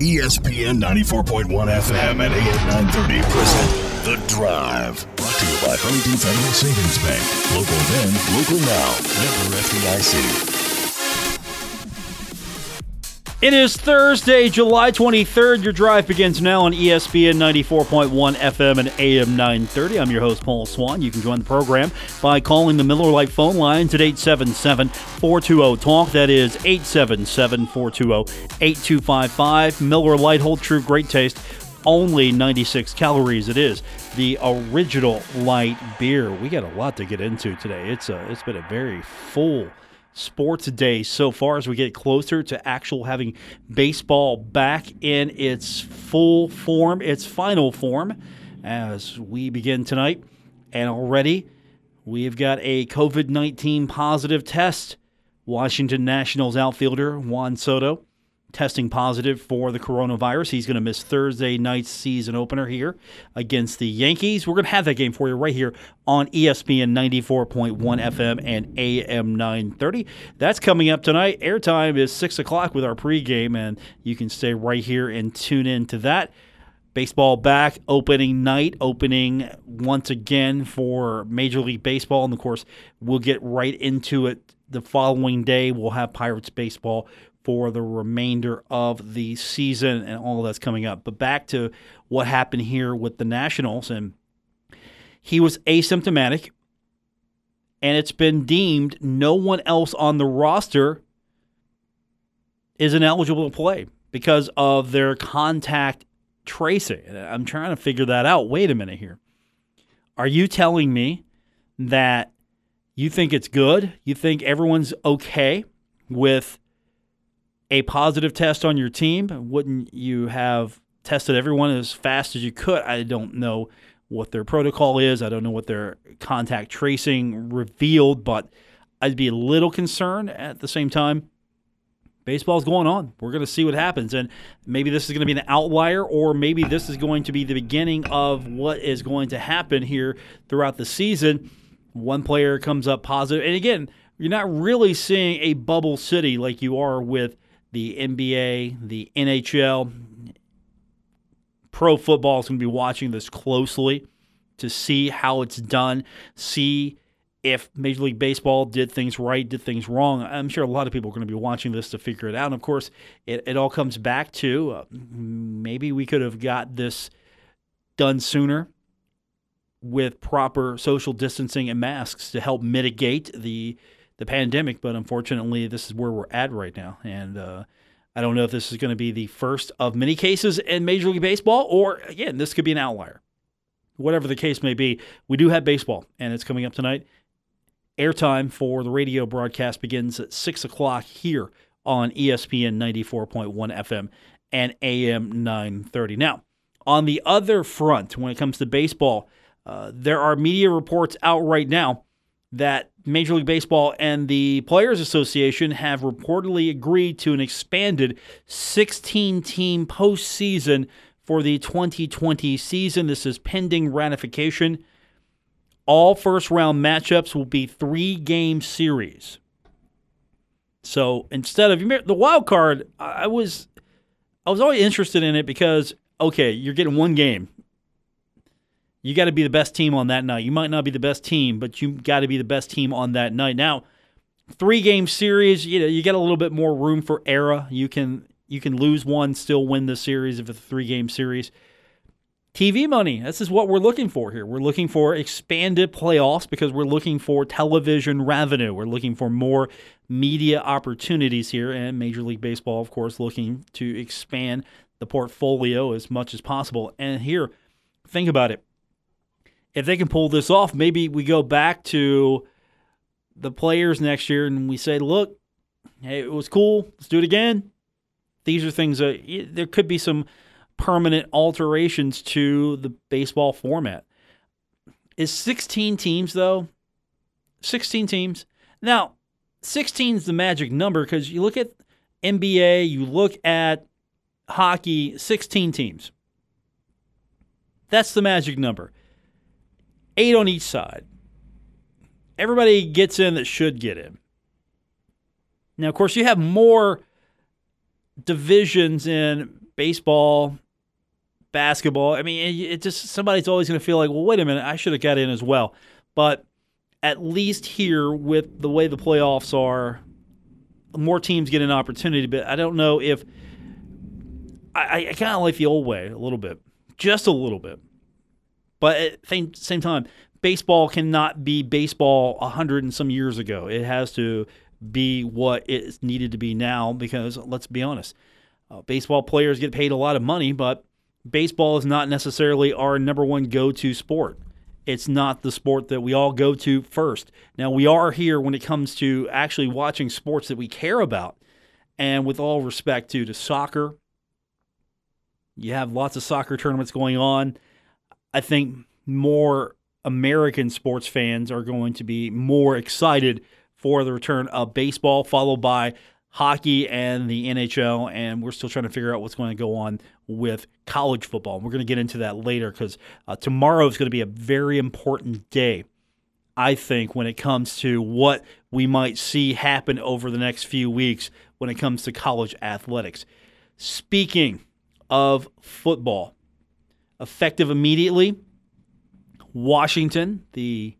ESPN 94.1 FM and AM 930 present The Drive. Brought to you by Huntington Federal Savings Bank. Local then, local now. Member FDIC. It is Thursday, July 23rd. Your drive begins now on ESPN 94.1 FM and AM 930. I'm your host, Paul Swann. You can join the program by calling the Miller Lite phone lines at 877 420 TALK. That is 877 420 8255. Miller Lite, hold true, great taste. Only 96 calories. It is the original light beer. We got a lot to get into today. It's a, it's been a very full sports day so far as we get closer to actual having baseball back in its full form, its final form, as we begin tonight. And already we've got a COVID 19 positive test. Washington Nationals outfielder Juan Soto testing positive for the coronavirus. He's going to miss Thursday night's season opener here against the Yankees. We're going to have that game for you right here on ESPN 94.1 FM and AM 930. That's coming up tonight. Airtime is 6 o'clock with our pregame, and you can stay right here and tune in to that. Baseball back, opening night, opening once again for Major League Baseball. And of course, we'll get right into it the following day. We'll have Pirates Baseball for the remainder of the season and all that's coming up. But back to what happened here with the Nationals, and he was asymptomatic, and it's been deemed no one else on the roster is ineligible to play because of their contact tracing. I'm trying to figure that out. Wait a minute here. Are you telling me that you think it's good? You think everyone's okay with a positive test on your team? Wouldn't you have tested everyone as fast as you could? I don't know what their protocol is. I don't know what their contact tracing revealed, but I'd be a little concerned at the same time. Baseball's going on. We're going to see what happens. And maybe this is going to be an outlier, or maybe this is going to be the beginning of what is going to happen here throughout the season. One player comes up positive. And again, you're not really seeing a bubble city like you are with the NBA, the NHL. Pro football is going to be watching this closely to see how it's done, see if Major League Baseball did things right, did things wrong. I'm sure a lot of people are going to be watching this to figure it out. And of course, it, it all comes back to uh, maybe we could have got this done sooner with proper social distancing and masks to help mitigate the the pandemic. But unfortunately, this is where we're at right now, and uh, I don't know if this is going to be the first of many cases in Major League Baseball, or again, this could be an outlier. Whatever the case may be, we do have baseball, and it's coming up tonight. Airtime for the radio broadcast begins at 6 o'clock here on ESPN 94.1 FM and AM 930. Now, on the other front, when it comes to baseball, uh, there are media reports out right now that Major League Baseball and the Players Association have reportedly agreed to an expanded 16 team postseason for the 2020 season. This is pending ratification. All first round matchups will be three game series. So instead of the wild card, I was I was always interested in it because okay, you're getting one game. You got to be the best team on that night. You might not be the best team, but you got to be the best team on that night. Now, three game series, you know, you get a little bit more room for error. You can you can lose one, still win the series if it's a three game series. TV money. This is what we're looking for here. We're looking for expanded playoffs because we're looking for television revenue. We're looking for more media opportunities here. And Major League Baseball, of course, looking to expand the portfolio as much as possible. And here, think about it. If they can pull this off, maybe we go back to the players next year and we say, look, hey, it was cool. Let's do it again. These are things that there could be some permanent alterations to the baseball format. Is 16 teams, though? 16 teams. Now, 16 is the magic number because you look at NBA, you look at hockey, 16 teams. That's the magic number. Eight on each side. Everybody gets in that should get in. Now, of course, you have more divisions in baseball, basketball. I mean, it, it just somebody's always going to feel like, well, wait a minute, I should have got in as well. But at least here, with the way the playoffs are, more teams get an opportunity. But I don't know if I, I kind of like the old way a little bit, just a little bit. But at the same, same time, baseball cannot be baseball a hundred and some years ago. It has to be what it's needed to be now because let's be honest, uh, baseball players get paid a lot of money, but baseball is not necessarily our number one go-to sport. It's not the sport that we all go to first. Now we are here when it comes to actually watching sports that we care about. And with all respect to to soccer, you have lots of soccer tournaments going on. I think more American sports fans are going to be more excited for the return of baseball, followed by hockey and the NHL. And we're still trying to figure out what's going to go on with college football. We're going to get into that later because uh, tomorrow is going to be a very important day, I think, when it comes to what we might see happen over the next few weeks when it comes to college athletics. Speaking of football, effective immediately, Washington, the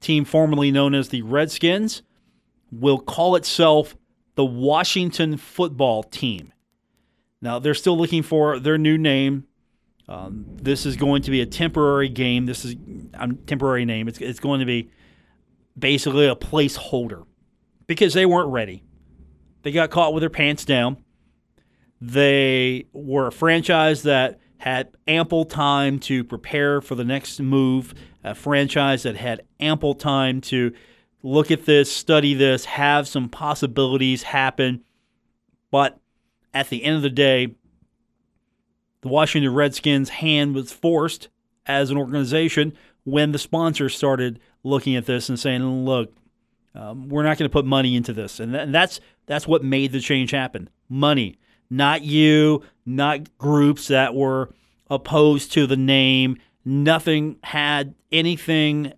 team formerly known as the Redskins, will call itself the Washington football team. Now, they're still looking for their new name. Um, this is going to be a temporary game. This is a temporary name. It's, it's going to be basically a placeholder because they weren't ready. They got caught with their pants down. They were a franchise that had ample time to prepare for the next move, a franchise that had ample time to look at this, study this, have some possibilities happen. But at the end of the day, the Washington Redskins' hand was forced as an organization when the sponsors started looking at this and saying, "Look, um, we're not going to put money into this," and, th- and that's that's what made the change happen. Money, not you, not groups that were opposed to the name. Nothing had anything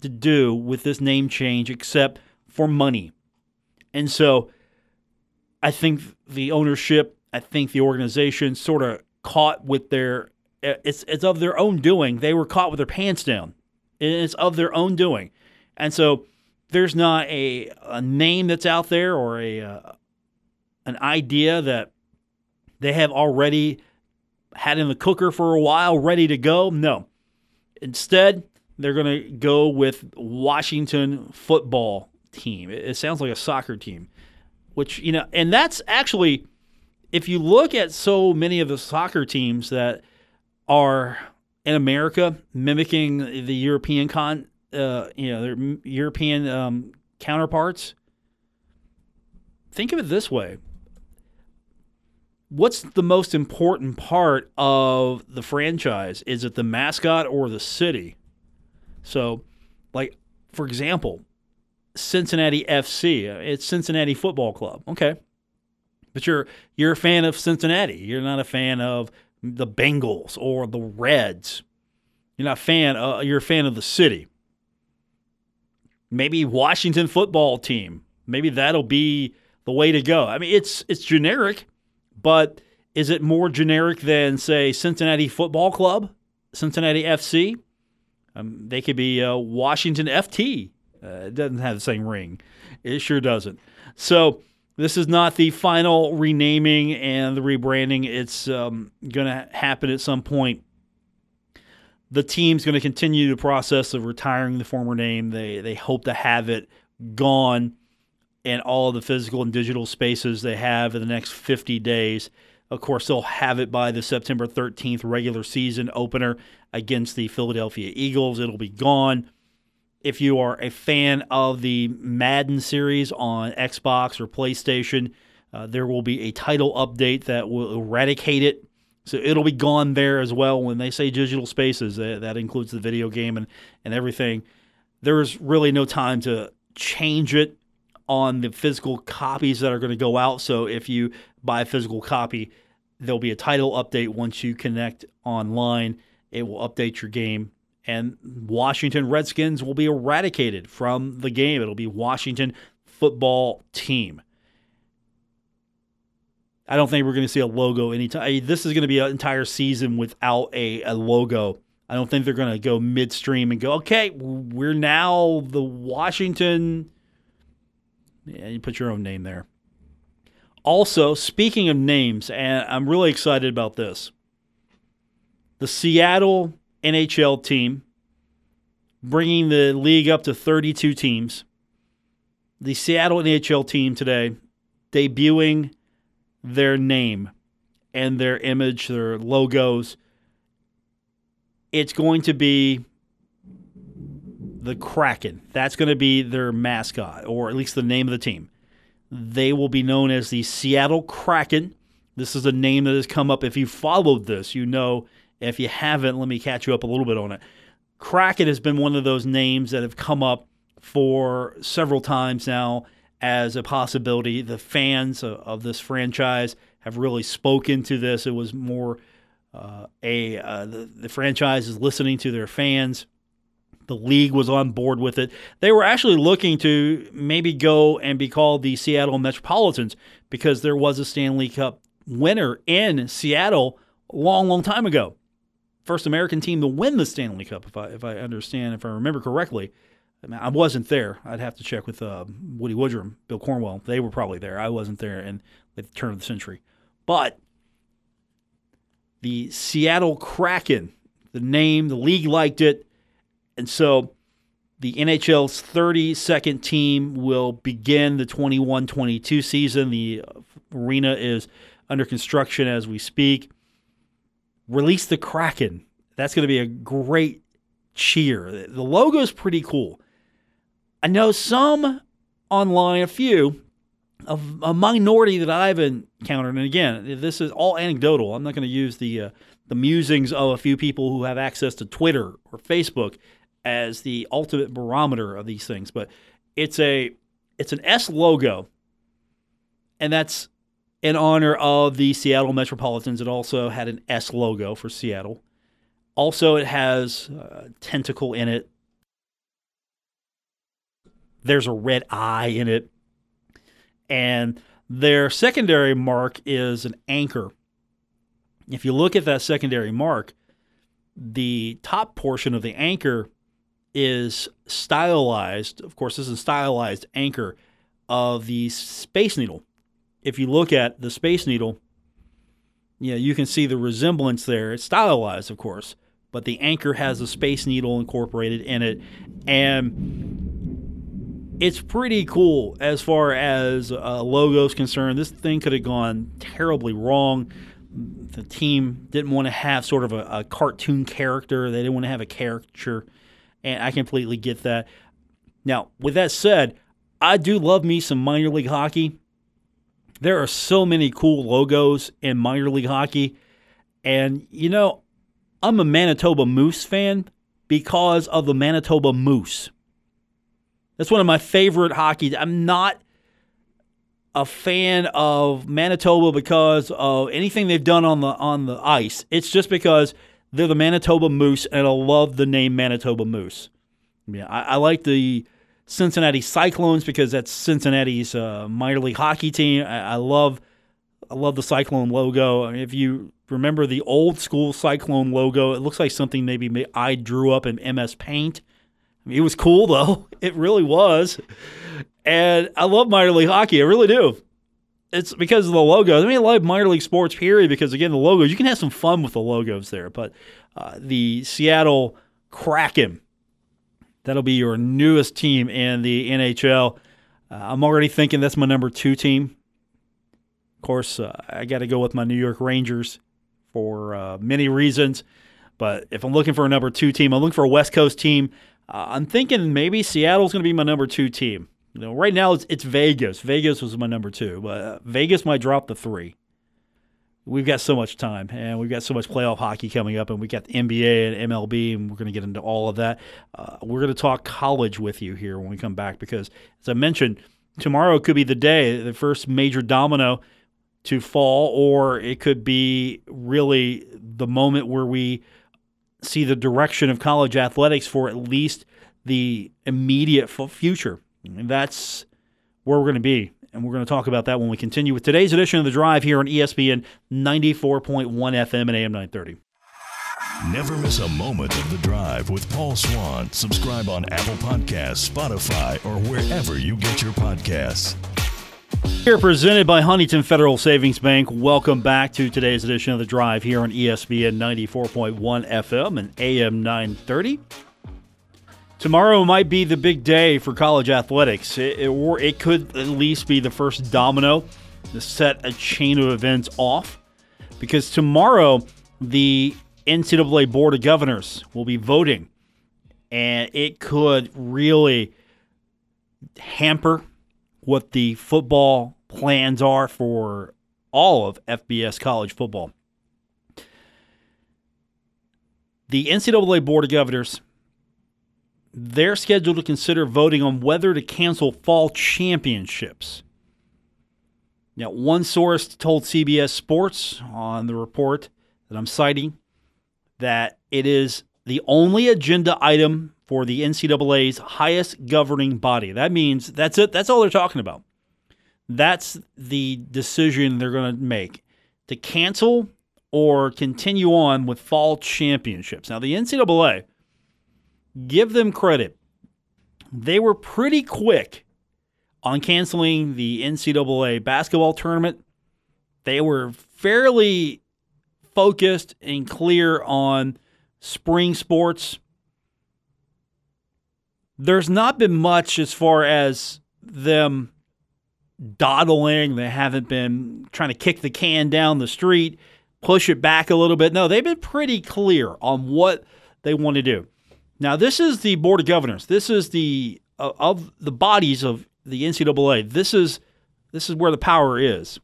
to do with this name change except for money. And so I think the ownership, I think the organization sort of caught with their it's it's of their own doing. They were caught with their pants down. It's of their own doing. And so there's not a, a name that's out there or a uh, an idea that they have already had in the cooker for a while, ready to go. No. Instead, they're going to go with Washington football team. It, sounds like a soccer team, which, you know, and that's actually, if you look at so many of the soccer teams that are in America mimicking the European con, uh, you know, their European um, counterparts, think of it this way. What's the most important part of the franchise? Is it the mascot or the city? So, like for example, Cincinnati FC, it's Cincinnati Football Club. Okay. But you're you're a fan of Cincinnati. You're not a fan of the Bengals or the Reds. You're not a fan uh, you're a fan of the city. Maybe Washington football team. Maybe that'll be the way to go. I mean, it's it's generic, but is it more generic than say Cincinnati Football Club, Cincinnati FC? Um, they could be uh, Washington FT. Uh, it doesn't have the same ring. It sure doesn't. So this is not the final renaming and the rebranding. It's um, going to happen at some point. The team's going to continue the process of retiring the former name. They they hope to have it gone in all the physical and digital spaces they have in the next 50 days. Of course, they'll have it by the September 13th regular season opener against the Philadelphia Eagles. It'll be gone. If you are a fan of the Madden series on Xbox or PlayStation, uh, there will be a title update that will eradicate it. So it'll be gone there as well. When they say digital spaces, that, that includes the video game and, and everything. There's really no time to change it on the physical copies that are going to go out. So if you buy a physical copy, there'll be a title update once you connect online. It will update your game, and Washington Redskins will be eradicated from the game. It'll be Washington football team. I don't think we're going to see a logo anytime. This is going to be an entire season without a, a logo. I don't think they're going to go midstream and go, okay, we're now the Washington. Yeah, you put your own name there. Also, speaking of names, and I'm really excited about this the Seattle NHL team bringing the league up to 32 teams. The Seattle NHL team today debuting their name and their image, their logos. It's going to be the Kraken. That's going to be their mascot, or at least the name of the team. They will be known as the Seattle Kraken. This is a name that has come up. If you followed this, you know. If you haven't, let me catch you up a little bit on it. Kraken has been one of those names that have come up for several times now as a possibility. The fans of, this franchise have really spoken to this. It was more uh, a uh, the, the franchise is listening to their fans. The league was on board with it. They were actually looking to maybe go and be called the Seattle Metropolitans because there was a Stanley Cup winner in Seattle a long, long time ago. First American team to win the Stanley Cup, if I if I understand, if I remember correctly. I, wasn't there. I'd have to check with uh, Woody Woodrum, Bill Cornwell. They were probably there. I wasn't there in the turn of the century. But the Seattle Kraken, the name, the league liked it. And so the NHL's 32nd team will begin the 21 22 season. The arena is under construction as we speak. Release the Kraken. That's going to be a great cheer. The logo is pretty cool. I know some online, a few, of a minority that I've encountered, and again, this is all anecdotal. I'm not going to use the uh, the musings of a few people who have access to Twitter or Facebook as the ultimate barometer of these things, but it's a it's an S logo, and that's in honor of the Seattle Metropolitans. It also had an S logo for Seattle. Also, it has a tentacle in it there's a red eye in it. And their secondary mark is an anchor. If you look at that secondary mark, the top portion of the anchor is stylized. Of course, this is a stylized anchor of the Space Needle. If you look at the Space Needle, yeah, you can see the resemblance there. It's stylized, of course, but the anchor has a Space Needle incorporated in it. And it's pretty cool as far as uh, logos concerned. This thing could have gone terribly wrong. The team didn't want to have sort of a, a cartoon character. They didn't want to have a caricature, and I completely get that. Now, with that said, I do love me some minor league hockey. There are so many cool logos in minor league hockey, and you know, I'm a Manitoba Moose fan because of the Manitoba Moose. That's one of my favorite hockey. I'm not a fan of Manitoba because of anything they've done on the on the ice. It's just because they're the Manitoba Moose, and I love the name Manitoba Moose. Yeah, I, I like the Cincinnati Cyclones because that's Cincinnati's uh, minor league hockey team. I, I, love I love the Cyclone logo. I mean, if you remember the old school Cyclone logo, it looks like something maybe I drew up in MS Paint. I mean, It was cool though. It really was. And I love minor league hockey. I really do. It's because of the logo. I mean, I love minor league sports, period, because again, the logos, you can have some fun with the logos there. But uh, the Seattle Kraken, that'll be your newest team in the NHL. Uh, I'm already thinking that's my number two team. Of course, uh, I got to go with my New York Rangers for uh, many reasons. But if I'm looking for a number two team, I'm looking for a West Coast team. Uh, I'm thinking maybe Seattle's going to be my number two team. You know, right now it's, it's Vegas. Vegas was my number two, but uh, Vegas might drop the three. We've got so much time, and we've got so much playoff hockey coming up, and we got the NBA and MLB, and we're going to get into all of that. Uh, we're going to talk college with you here when we come back because, as I mentioned, tomorrow could be the day, the first major domino to fall, or it could be really the moment where we see the direction of college athletics for at least the immediate future. And that's where we're going to be And we're going to talk about that when we continue with today's edition of The Drive here on ESPN 94.1 FM and AM 930. Never miss a moment of The Drive with Paul Swann. Subscribe on Apple Podcasts, Spotify, or wherever you get your podcasts. Here presented by Huntington Federal Savings Bank. Welcome back to today's edition of The Drive here on ESPN 94.1 FM and AM 930. Tomorrow might be the big day for college athletics, it, it, or it could at least be the first domino to set a chain of events off. Because tomorrow, the NCAA Board of Governors will be voting, and it could really hamper what the football plans are for all of FBS college football. The NCAA Board of Governors they're scheduled to consider voting on whether to cancel fall championships. Now, one source told CBS Sports on the report that I'm citing that it is the only agenda item for the NCAA's highest governing body. That means that's it. That's all they're talking about. That's the decision they're going to make to cancel or continue on with fall championships. Now, the NCAA give them credit. They were pretty quick on canceling the NCAA basketball tournament. They were fairly focused and clear on spring sports. There's not been much as far as them dawdling. They haven't been trying to kick the can down the street, push it back a little bit. No, they've been pretty clear on what they want to do. Now, this is the Board of Governors. This is the uh, of the bodies of the NCAA. This is this is where the power is.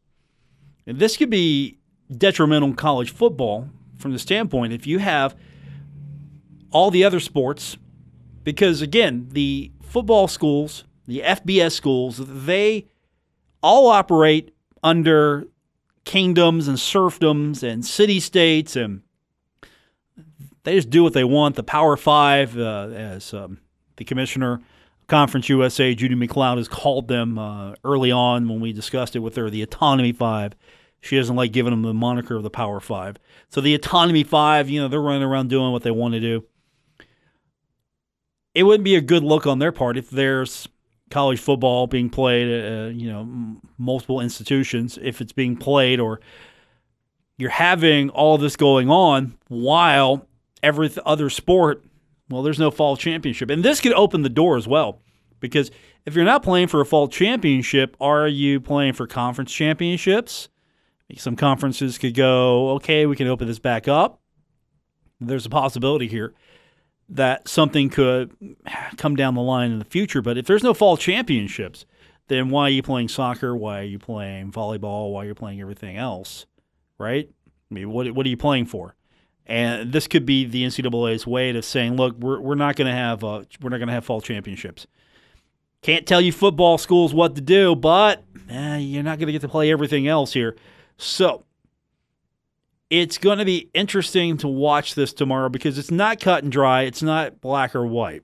And this could be detrimental in college football from the standpoint if you have all the other sports, because again, the football schools, the FBS schools, they all operate under kingdoms and serfdoms and city states and they just do what they want. The Power Five, uh, as um, the commissioner, Conference USA, Judy MacLeod, has called them uh, early on when we discussed it with her, the Autonomy Five. She doesn't like giving them the moniker of the Power Five. So the Autonomy Five, you know, they're running around doing what they want to do. It wouldn't be a good look on their part if there's college football being played at, uh, you know, multiple institutions, if it's being played or you're having all this going on while every other sport, well, there's no fall championship. And this could open the door as well because if you're not playing for a fall championship, are you playing for conference championships? Some conferences could go, okay, we can open this back up. There's a possibility here that something could come down the line in the future. But if there's no fall championships, then why are you playing soccer? Why are you playing volleyball? Why are you playing everything else? Right? I mean, what, what are you playing for? And this could be the NCAA's way of saying, look, we're, we're not going to have uh, we're not going to have fall championships. Can't tell you football schools what to do, but eh, you're not going to get to play everything else here. So it's going to be interesting to watch this tomorrow because it's not cut and dry. It's not black or white.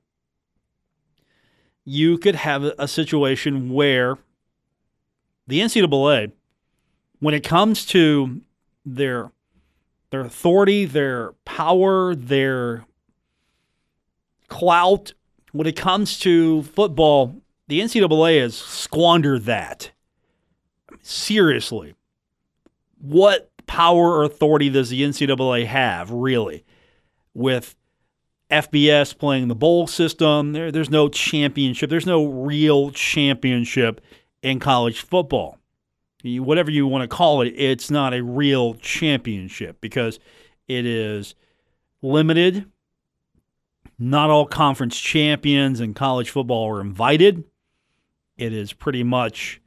You could have a situation where the NCAA, when it comes to their their authority, their power, their clout. When it comes to football, the NCAA has squandered that. Seriously. What power or authority does the NCAA have, really? With FBS playing the bowl system, there, there's no championship. There's no real championship in college football whatever you want to call it, it's not a real championship because it is limited. Not all conference champions in college football are invited. It is pretty much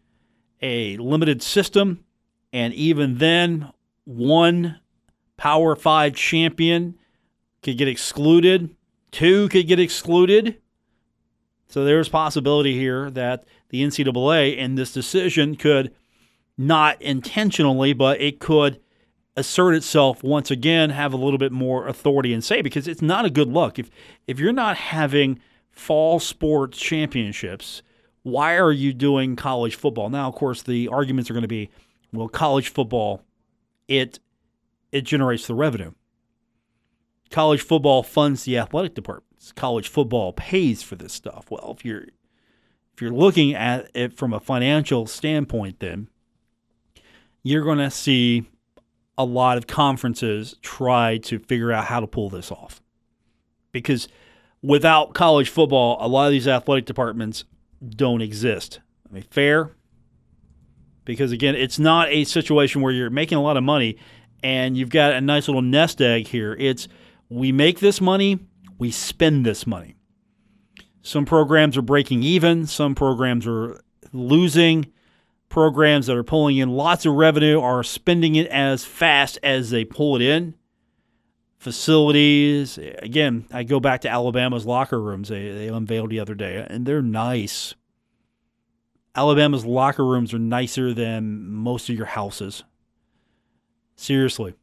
a limited system. And even then, one Power Five champion could get excluded, two could get excluded. So there's possibility here that the NCAA in this decision could not intentionally, but it could assert itself once again, have a little bit more authority and say because it's not a good look if if you're not having fall sports championships why are you doing college football? Now, of course, the arguments are going to be, well, college football, it it generates the revenue. College football funds the athletic departments. College football pays for this stuff. Well, if you're if you're looking at it from a financial standpoint, then you're going to see a lot of conferences try to figure out how to pull this off. Because without college football, a lot of these athletic departments don't exist. I mean, fair? Because again, it's not a situation where you're making a lot of money and you've got a nice little nest egg here. It's we make this money, we spend this money. Some programs are breaking even, some programs are losing. Programs that are pulling in lots of revenue are spending it as fast as they pull it in. Facilities, again, I go back to Alabama's locker rooms they, they unveiled the other day, and they're nice. Alabama's locker rooms are nicer than most of your houses. Seriously.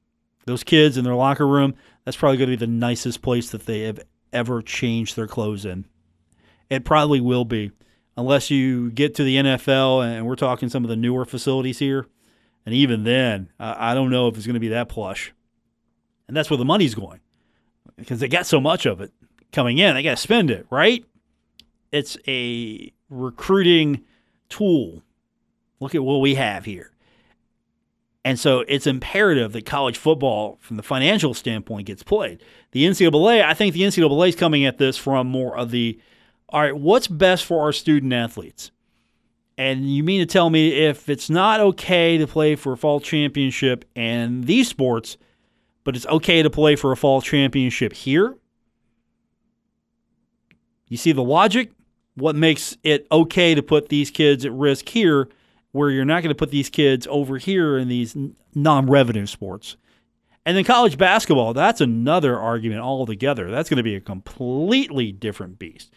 Those kids in their locker room, that's probably going to be the nicest place that they have ever changed their clothes in. It probably will be, unless you get to the NFL and we're talking some of the newer facilities here. And even then, I don't know if it's going to be that plush. And that's where the money's going because they got so much of it coming in. They got to spend it, right? It's a recruiting tool. Look at what we have here. And so it's imperative that college football, from the financial standpoint, gets played. The NCAA, I think the NCAA is coming at this from more of the all right, what's best for our student athletes? And you mean to tell me if it's not okay to play for a fall championship and these sports, but it's okay to play for a fall championship here? You see the logic? What makes it okay to put these kids at risk here where you're not going to put these kids over here in these non revenue sports. And then college basketball, that's another argument altogether. That's going to be a completely different beast.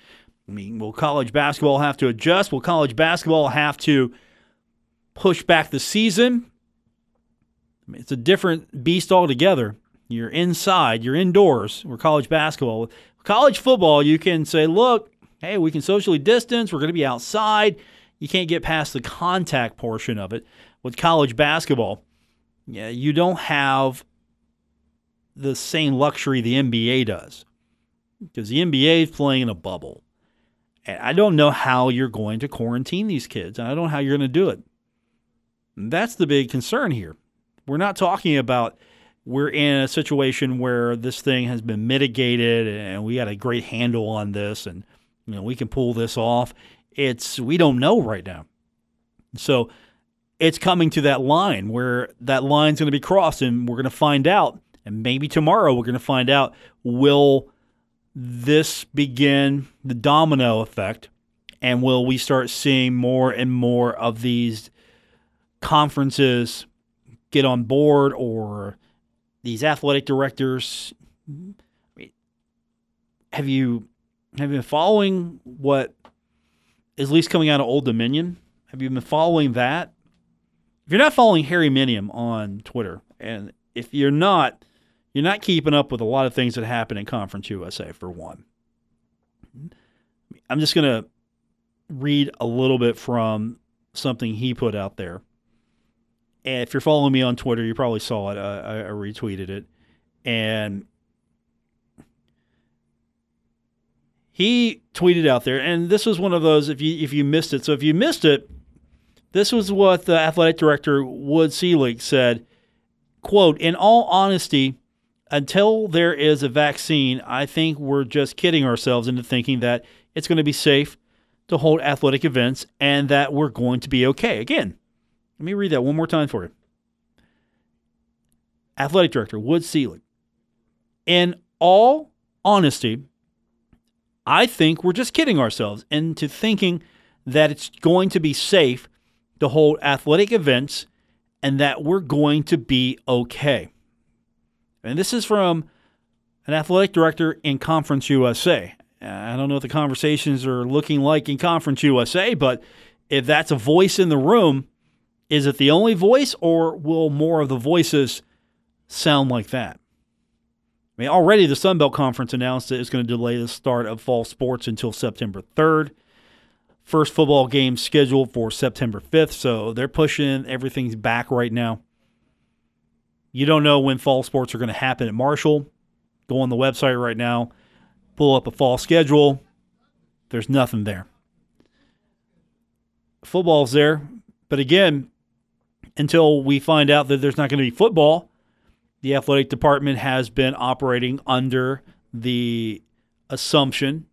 I mean, will college basketball have to adjust? Will college basketball have to push back the season? I mean, it's a different beast altogether. You're inside, you're indoors. We're college basketball. College football, you can say, look, hey, we can socially distance. We're going to be outside you can't get past the contact portion of it. With college basketball, yeah, you don't have the same luxury the NBA does because the NBA is playing in a bubble. And I don't know how you're going to quarantine these kids, and I don't know how you're going to do it. And that's the big concern here. We're not talking about we're in a situation where this thing has been mitigated and we got a great handle on this and you know we can pull this off it's we don't know right now. So it's coming to that line where that line's going to be crossed, and we're going to find out. And maybe tomorrow we're going to find out will this begin the domino effect, and will we start seeing more and more of these conferences get on board, or these athletic directors? Have you have you been following what is at least coming out of Old Dominion. Have you been following that? If you're not following Harry Minium on Twitter, and if you're not, you're not keeping up with a lot of things that happen in Conference USA, for one. I'm just going to read a little bit from something he put out there. And if you're following me on Twitter, you probably saw it. I, I retweeted it. And he tweeted out there, and this was one of those if you if you missed it. So if you missed it, this was what the athletic director Wood Selig said. Quote, in all honesty, until there is a vaccine, I think we're just kidding ourselves into thinking that it's going to be safe to hold athletic events and that we're going to be okay. Again, let me read that one more time for you. Athletic Director Wood Selig. In all honesty, I think we're just kidding ourselves into thinking that it's going to be safe to hold athletic events and that we're going to be okay. And this is from an athletic director in Conference USA. Uh, I don't know what the conversations are looking like in Conference USA, but if that's a voice in the room, is it the only voice or will more of the voices sound like that? I mean, already the Sun Belt Conference announced that it's going to delay the start of fall sports until September 3rd. First football game scheduled for September 5th, so they're pushing everything's back right now. You don't know when fall sports are going to happen at Marshall. Go on the website right now, pull up a fall schedule. There's nothing there. Football's there, but again, until we find out that there's not going to be football, the athletic department has been operating under the assumption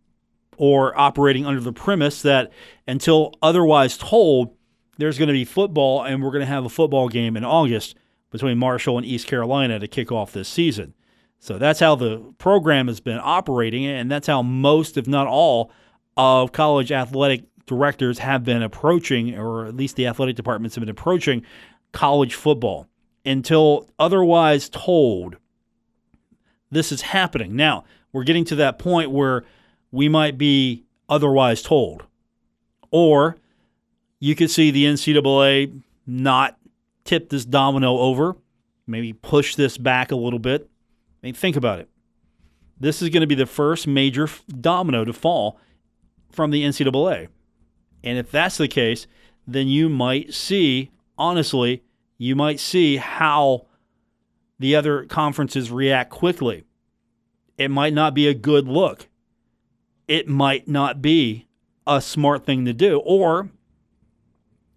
or operating under the premise that until otherwise told, there's going to be football and we're going to have a football game in August between Marshall and East Carolina to kick off this season. So that's how the program has been operating, and that's how most, if not all, of college athletic directors have been approaching, or at least the athletic departments have been approaching college football until otherwise told. This is happening. Now, we're getting to that point where we might be otherwise told. Or you could see the NCAA not tip this domino over, maybe push this back a little bit. I mean, think about it. This is going to be the first major domino to fall from the NCAA. And if that's the case, then you might see, honestly, you might see how the other conferences react quickly. It might not be a good look. It might not be a smart thing to do. Or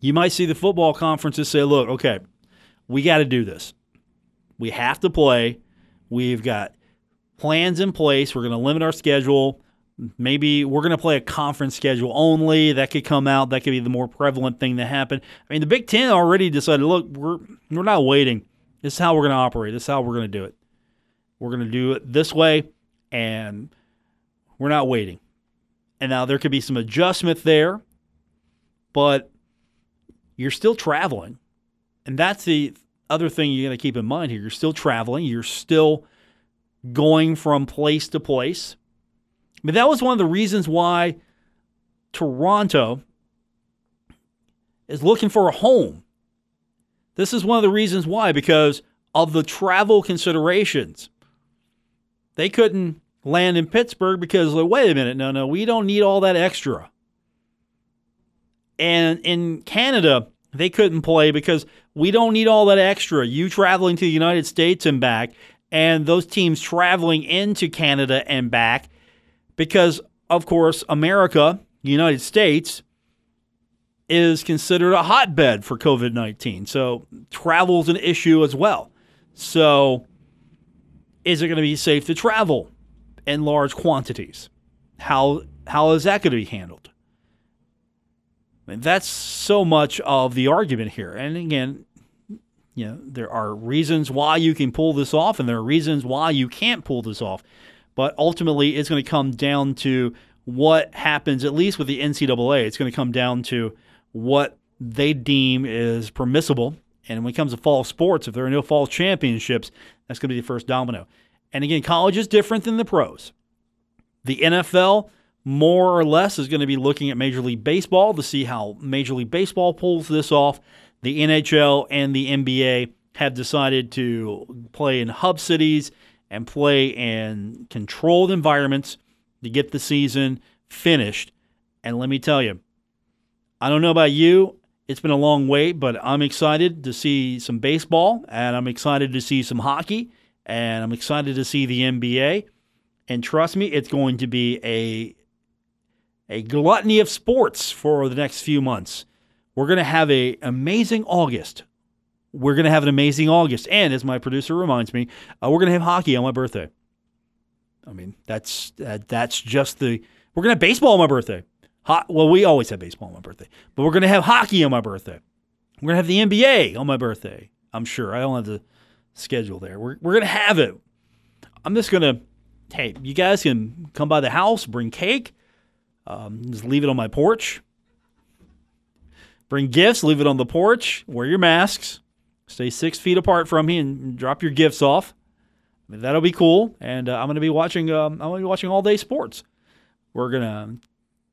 you might see the football conferences say, look, okay, we got to do this. We have to play. We've got plans in place. We're going to limit our schedule. Maybe we're going to play a conference schedule only. That could come out. That could be the more prevalent thing to happen. I mean, the Big Ten already decided. Look, we're we're not waiting. This is how we're going to operate. This is how we're going to do it. We're going to do it this way, and we're not waiting. And now there could be some adjustment there, but you're still traveling, and that's the other thing you got to keep in mind here. You're still traveling. You're still going from place to place but that was one of the reasons why Toronto is looking for a home. This is one of the reasons why, because of the travel considerations. They couldn't land in Pittsburgh because, wait a minute, no, no, we don't need all that extra. And in Canada, they couldn't play because we don't need all that extra. You traveling to the United States and back, and those teams traveling into Canada and back because, of course, America, United States, is considered a hotbed for COVID 19. So travel is an issue as well. So, is it going to be safe to travel in large quantities? How, how is that going to be handled? I mean, that's so much of the argument here. And again, you know, there are reasons why you can pull this off, and there are reasons why you can't pull this off. But ultimately, it's going to come down to what happens, at least with the NCAA. It's going to come down to what they deem is permissible. And when it comes to fall sports, if there are no fall championships, that's going to be the first domino. And again, college is different than the pros. The NFL, more or less, is going to be looking at Major League Baseball to see how Major League Baseball pulls this off. The NHL and the NBA have decided to play in hub cities and play in controlled environments to get the season finished. And let me tell you, I don't know about you. It's been a long wait, but I'm excited to see some baseball and I'm excited to see some hockey and I'm excited to see the NBA. And trust me, it's going to be a a gluttony of sports for the next few months. We're going to have an amazing August we're going to have an amazing August. And as my producer reminds me, uh, we're going to have hockey on my birthday. I mean, that's uh, that's just the we're going to have baseball on my birthday. Ho- well, we always have baseball on my birthday, but we're going to have hockey on my birthday. We're going to have the NBA on my birthday. I'm sure. I don't have the schedule there. We're we're going to have it. I'm just going to hey, you guys can come by the house, bring cake, um, just leave it on my porch. Bring gifts, leave it on the porch, wear your masks. Stay six feet apart from me and drop your gifts off. I mean, that'll be cool. And uh, I'm going to be watching. Um, I'm going to be watching all day sports. We're going to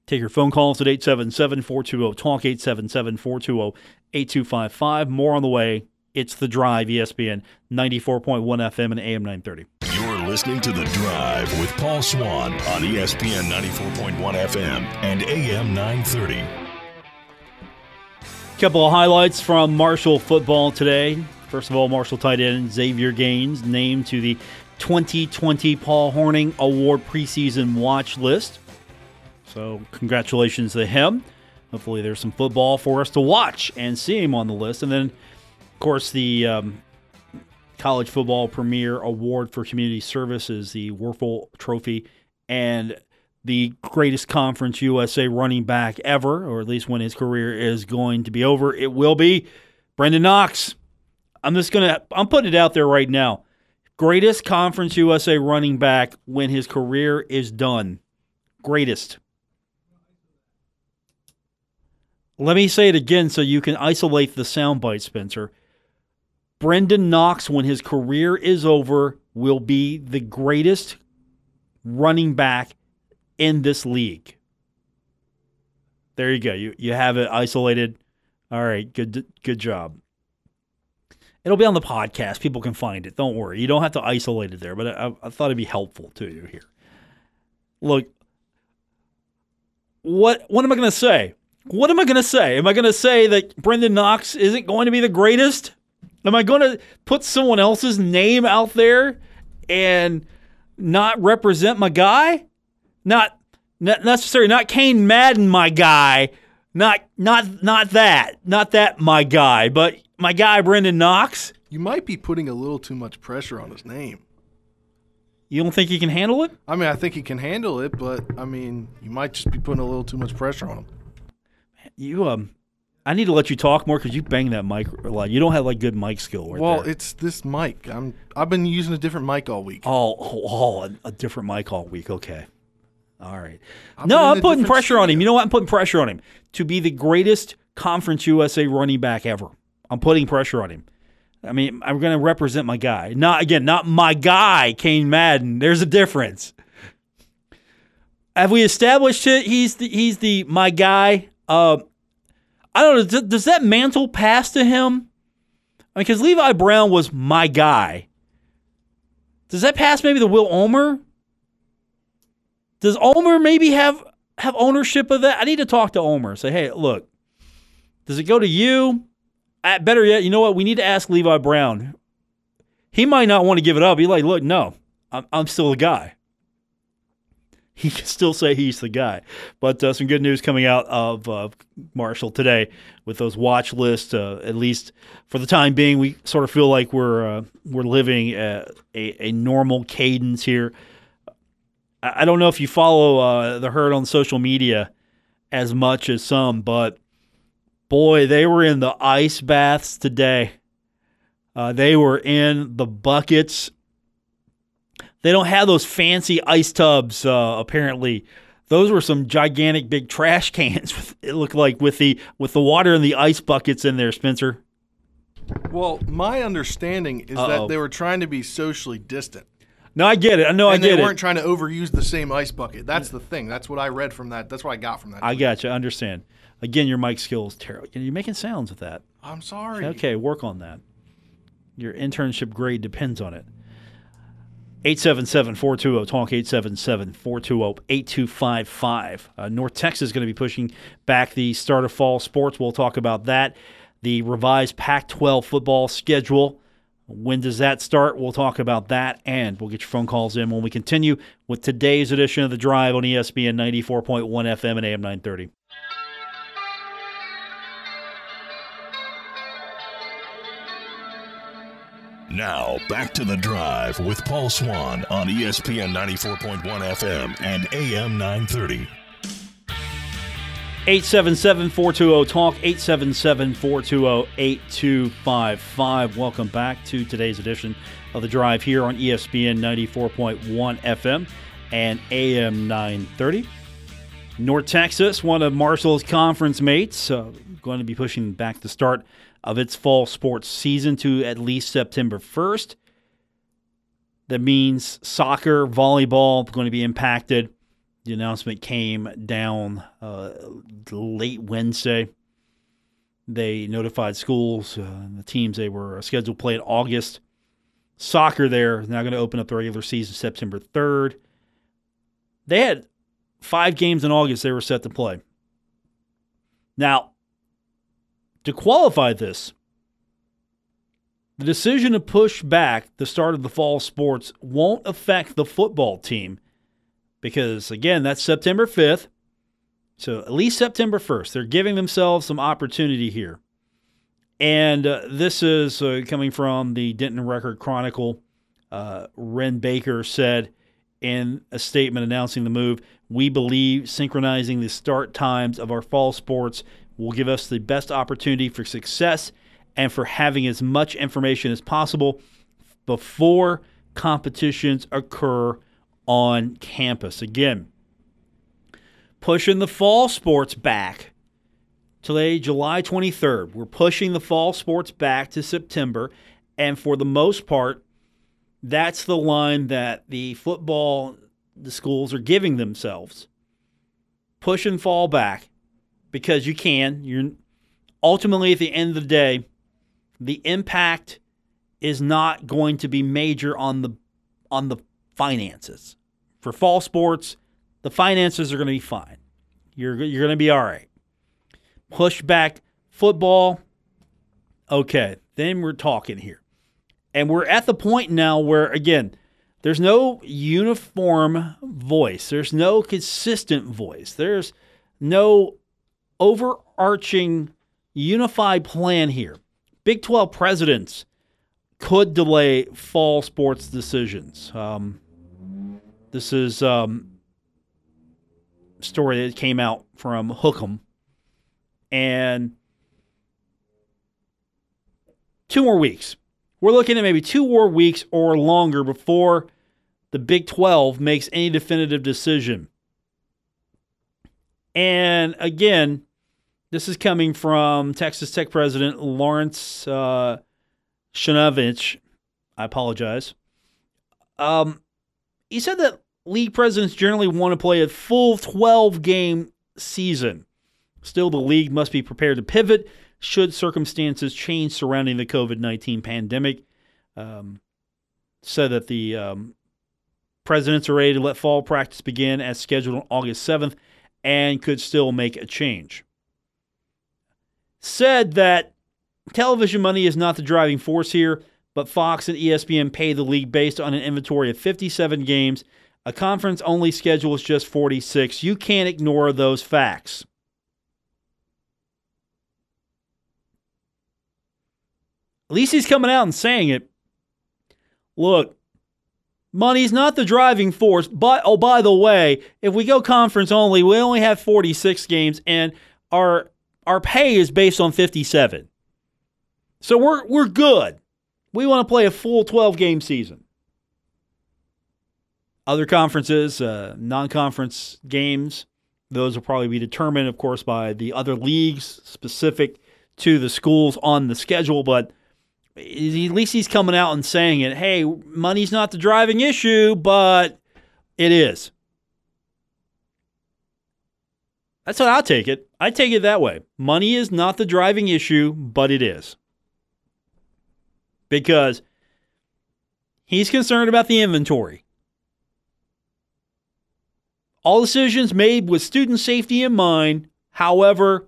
take your phone calls at 877-420-TALK, 877-420-8255. More on the way. It's The Drive, ESPN 94.1 FM and AM 930 listening to The Drive with Paul Swann on ESPN 94.1 FM and AM 930. Couple of highlights from Marshall football today. First of all, Marshall tight end Xavier Gaines named to the 2020 Paul Hornung Award preseason watch list. So, congratulations to him. Hopefully, there's some football for us to watch and see him on the list. And then, of course, the um, College Football Premier Award for Community Service is the Wuerffel Trophy. And the greatest conference USA running back ever, or at least when his career is going to be over, it will be Brenden Knox. I'm just gonna I'm putting it out there right now. Greatest conference USA running back when his career is done. Greatest. Let me say it again so you can isolate the soundbite, Spencer. Brenden Knox, when his career is over, will be the greatest running back in this league. There you go. You you have it isolated. All right, good good job. It'll be on the podcast. People can find it. Don't worry. You don't have to isolate it there, but I, I thought it'd be helpful to you here. Look, what what am I going to say? What am I going to say? Am I going to say that Brenden Knox isn't going to be the greatest? Am I going to put someone else's name out there and not represent my guy? Not not necessarily not Cain Madden my guy. Not not not that. Not that my guy, but my guy Brenden Knox. You might be putting a little too much pressure on his name. You don't think he can handle it? I mean, I think he can handle it, but I mean, you might just be putting a little too much pressure on him. You um I need to let you talk more because you bang that mic a lot. You don't have like good mic skill right well, there. it's this mic. I'm I've been using a different mic all week. Oh, oh, oh a, a different mic all week. Okay. All right. No, I'm putting pressure on him. You know what? I'm putting pressure on him to be the greatest Conference USA running back ever. I'm putting pressure on him. I mean, I'm going to represent my guy. Not again, not my guy, Cain Madden. There's a difference. Have we established it? He's the he's the my guy. Uh, I don't know. Does, that mantle pass to him? I mean, because Levi Brown was my guy. Does that pass maybe to Will Omer? Does Omer maybe have have ownership of that? I need to talk to Omer. Say, hey, look, does it go to you? Uh, better yet, you know what? We need to ask Levi Brown. He might not want to give it up. He's like, look, no, I'm, I'm still the guy. He can still say he's the guy. But uh, some good news coming out of uh, Marshall today with those watch lists. Uh, at least for the time being, we sort of feel like we're uh, we're living a, a, a normal cadence here. I I don't know if you follow uh, the herd on social media as much as some, but boy, they were in the ice baths today. Uh, they were in the buckets. They don't have those fancy ice tubs, uh, apparently. Those were some gigantic big trash cans. With, it looked like with the with the water and the ice buckets in there, Spencer. Well, my understanding is Uh-oh. that they were trying to be socially distant. No, I get it. I know I and they weren't it. trying to overuse the same ice bucket. That's the thing. That's what I read from that. That's what I got from that. I got you. I understand. Again, your mic skills terrible. You're making sounds with that. I'm sorry. Okay, work on that. Your internship grade depends on it. 877 420 Talk 877 420 8255. Uh, North Texas is going to be pushing back the start of fall sports. We'll talk about that. The revised Pac 12 football schedule. When does that start? We'll talk about that, and we'll get your phone calls in when we continue with today's edition of The Drive on ESPN 94.1 FM and AM 930. Now, back to the drive with Paul Swann on ESPN 94.1 FM and AM 930. 877 420 Talk, 877 420 8255. Welcome back to today's edition of The Drive here on ESPN 94.1 FM and AM 930. North Texas, one of Marshall's conference mates, uh, going to be pushing back the start of its fall sports season to at least September 1st. That means soccer, volleyball going to be impacted. The announcement came down uh, late Wednesday. They notified schools, uh, the teams they were scheduled to play in August. Soccer there is now going to open up the regular season September 3rd. They had five games in August they were set to play. Now, to qualify this, the decision to push back the start of the fall sports won't affect the football team because, again, that's September 5th. So at least September 1st. They're giving themselves some opportunity here. And uh, this is uh, coming from the Denton Record Chronicle. Uh, Wren Baker said in a statement announcing the move We believe synchronizing the start times of our fall sports will give us the best opportunity for success and for having as much information as possible before competitions occur on campus. Again, pushing the fall sports back today, July 23rd. We're pushing the fall sports back to September. And for the most part, that's the line that the football the schools are giving themselves. Push and fall back because you can. You're ultimately at the end of the day, the impact is not going to be major on the on the finances. For fall sports, the finances are going to be fine. You're you're going to be all right push back football. Okay, then we're talking here. And we're at the point now where, again, there's no uniform voice, there's no consistent voice, there's no overarching unified plan here. Big 12 presidents could delay fall sports decisions. Um, this is um, story that came out from Hook'em and two more weeks. We're looking at maybe two more weeks or longer before the Big 12 makes any definitive decision. And again, this is coming from Texas Tech President Lawrence uh. I apologize. Um, he said that league presidents generally want to play a full 12 game season. Still, the league must be prepared to pivot should circumstances change surrounding the COVID 19 pandemic. Um, said that the um, presidents are ready to let fall practice begin as scheduled on August 7th and could still make a change. Said that television money is not the driving force here, but Fox and ESPN pay the league based on an inventory of 57 games. A conference only schedule is just 46. You can't ignore those facts. At least he's coming out and saying it. Look, money's not the driving force, but oh, by the way, if we go conference only, we only have 46 games, and our our pay is based on 57. So we're we're good. We want to play a full 12 game season. Other conferences, uh, non conference games, those will probably be determined, of course, by the other leagues specific to the schools on the schedule. But at least he's coming out and saying it. Hey, money's not the driving issue, but it is. That's how I take it. I take it that way. Money is not the driving issue, but it is. Because he's concerned about the inventory. All decisions made with student safety in mind. However,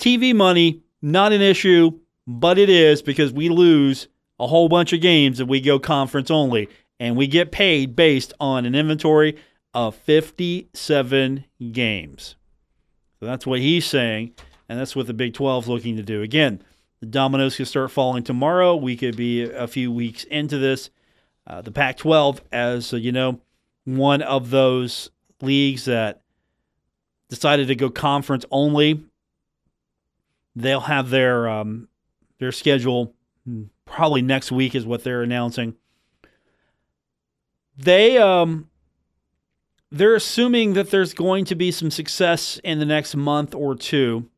TV money, not an issue but it is because we lose a whole bunch of games if we go conference only, and we get paid based on an inventory of 57 games. So that's what he's saying, and that's what the Big 12 is looking to do. Again, the dominoes could start falling tomorrow. We could be a few weeks into this. Uh, the Pac 12, as uh, you know, one of those leagues that decided to go conference only. They'll have their um, their schedule probably next week is what they're announcing. They um they're assuming that there's going to be some success in the next month or two,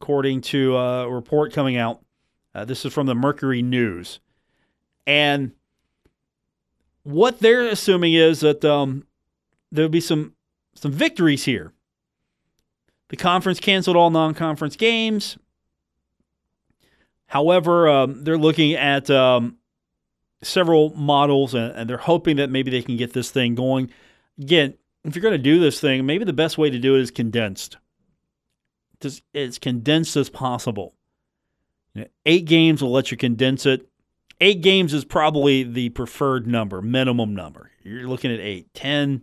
according to a report coming out. Uh, this is from the Mercury News, and what they're assuming is that um, there'll be some some victories here. The conference canceled all non-conference games. However, um, they're looking at um, several models, and, and they're hoping that maybe they can get this thing going. Again, if you're going to do this thing, maybe the best way to do it is condensed. Just as condensed as possible. You know, eight games will let you condense it. Eight games is probably the preferred number, minimum number. You're looking at eight. Ten,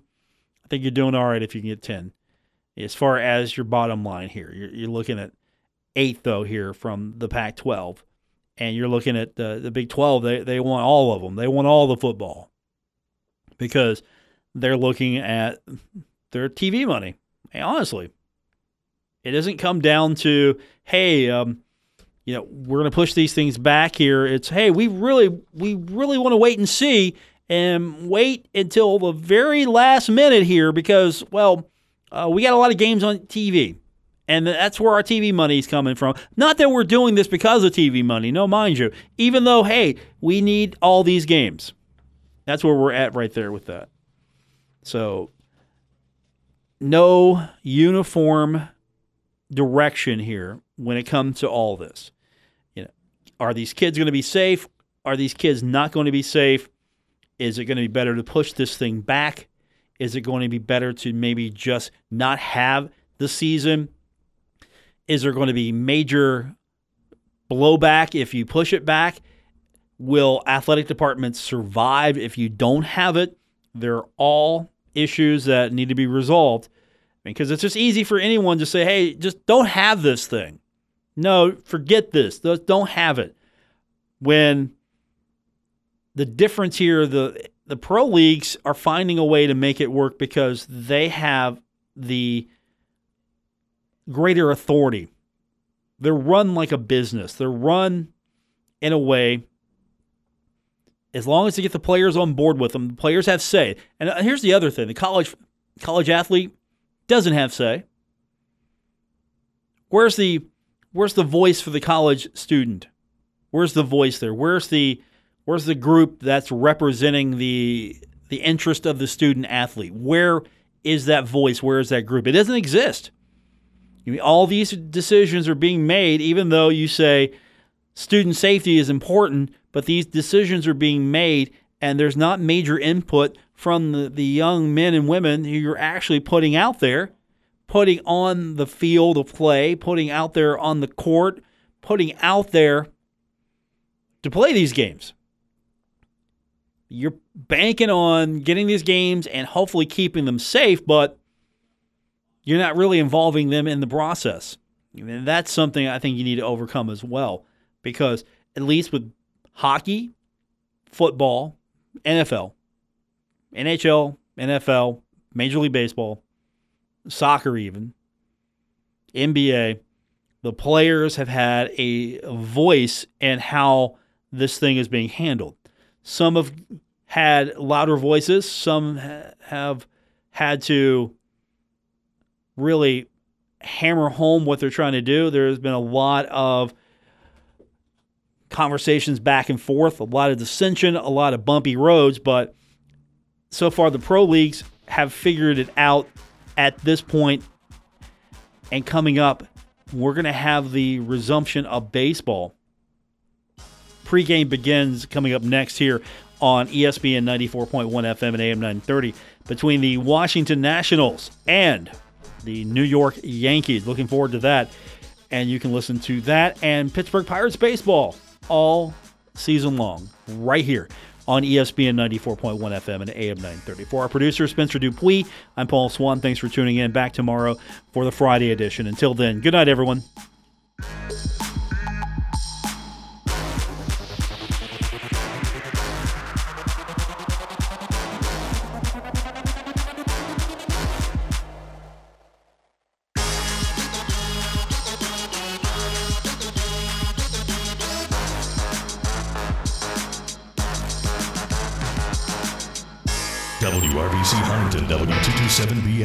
I think you're doing all right if you can get 10. As far as your bottom line here, you're, you're looking at eight, though, here from the Pac 12. And you're looking at the, the Big 12, they, they want all of them. They want all the football because they're looking at their TV money. Honestly, it doesn't come down to, hey, um, you know, we're going to push these things back here. It's, hey, we really, we really want to wait and see and wait until the very last minute here because, well, uh, we got a lot of games on TV. And that's where our TV money is coming from. Not that we're doing this because of TV money, no, mind you. Even though, hey, we need all these games. That's where we're at right there with that. So, no uniform direction here when it comes to all this. You know, are these kids going to be safe? Are these kids not going to be safe? Is it going to be better to push this thing back? Is it going to be better to maybe just not have the season? Is there going to be major blowback if you push it back? Will athletic departments survive if you don't have it? They're all issues that need to be resolved because it's just easy for anyone to say, hey, just don't have this thing. No, forget this. Don't have it. When the difference here, the the pro leagues are finding a way to make it work because they have the greater authority. They're run like a business. They're run in a way as long as they get the players on board with them, the players have say. And uh, here's the other thing: the college college athlete doesn't have say. Where's the where's the voice for the college student? Where's the voice there? Where's the where's the group that's representing the the interest of the student athlete? Where is that voice? Where is that group? It doesn't exist. all these decisions are being made, even though you say student safety is important, but these decisions are being made and there's not major input from the, the young men and women who you're actually putting out there, putting on the field of play, putting out there on the court, putting out there to play these games. You're banking on getting these games and hopefully keeping them safe, but you're not really involving them in the process. And that's something I think you need to overcome as well because at least with hockey, football, NFL, NHL, NFL, Major League Baseball, soccer, even, NBA, the players have had a voice in how this thing is being handled. Some have had louder voices, some have had to really hammer home what they're trying to do. There's been a lot of conversations back and forth, a lot of dissension, a lot of bumpy roads, but so far the pro leagues have figured it out at this point. And coming up, we're going to have the resumption of baseball. Pre-game begins coming up next here on ESPN 94.1 FM and AM 930 between the Washington Nationals and the New York Yankees. Looking forward to that. And you can listen to that and Pittsburgh Pirates baseball all season long right here on ESPN 94.1 FM and AM 930. For our producer, Spencer Dupuis, I'm Paul Swann. Thanks for tuning in. Back tomorrow for the Friday edition. Until then, good night, everyone.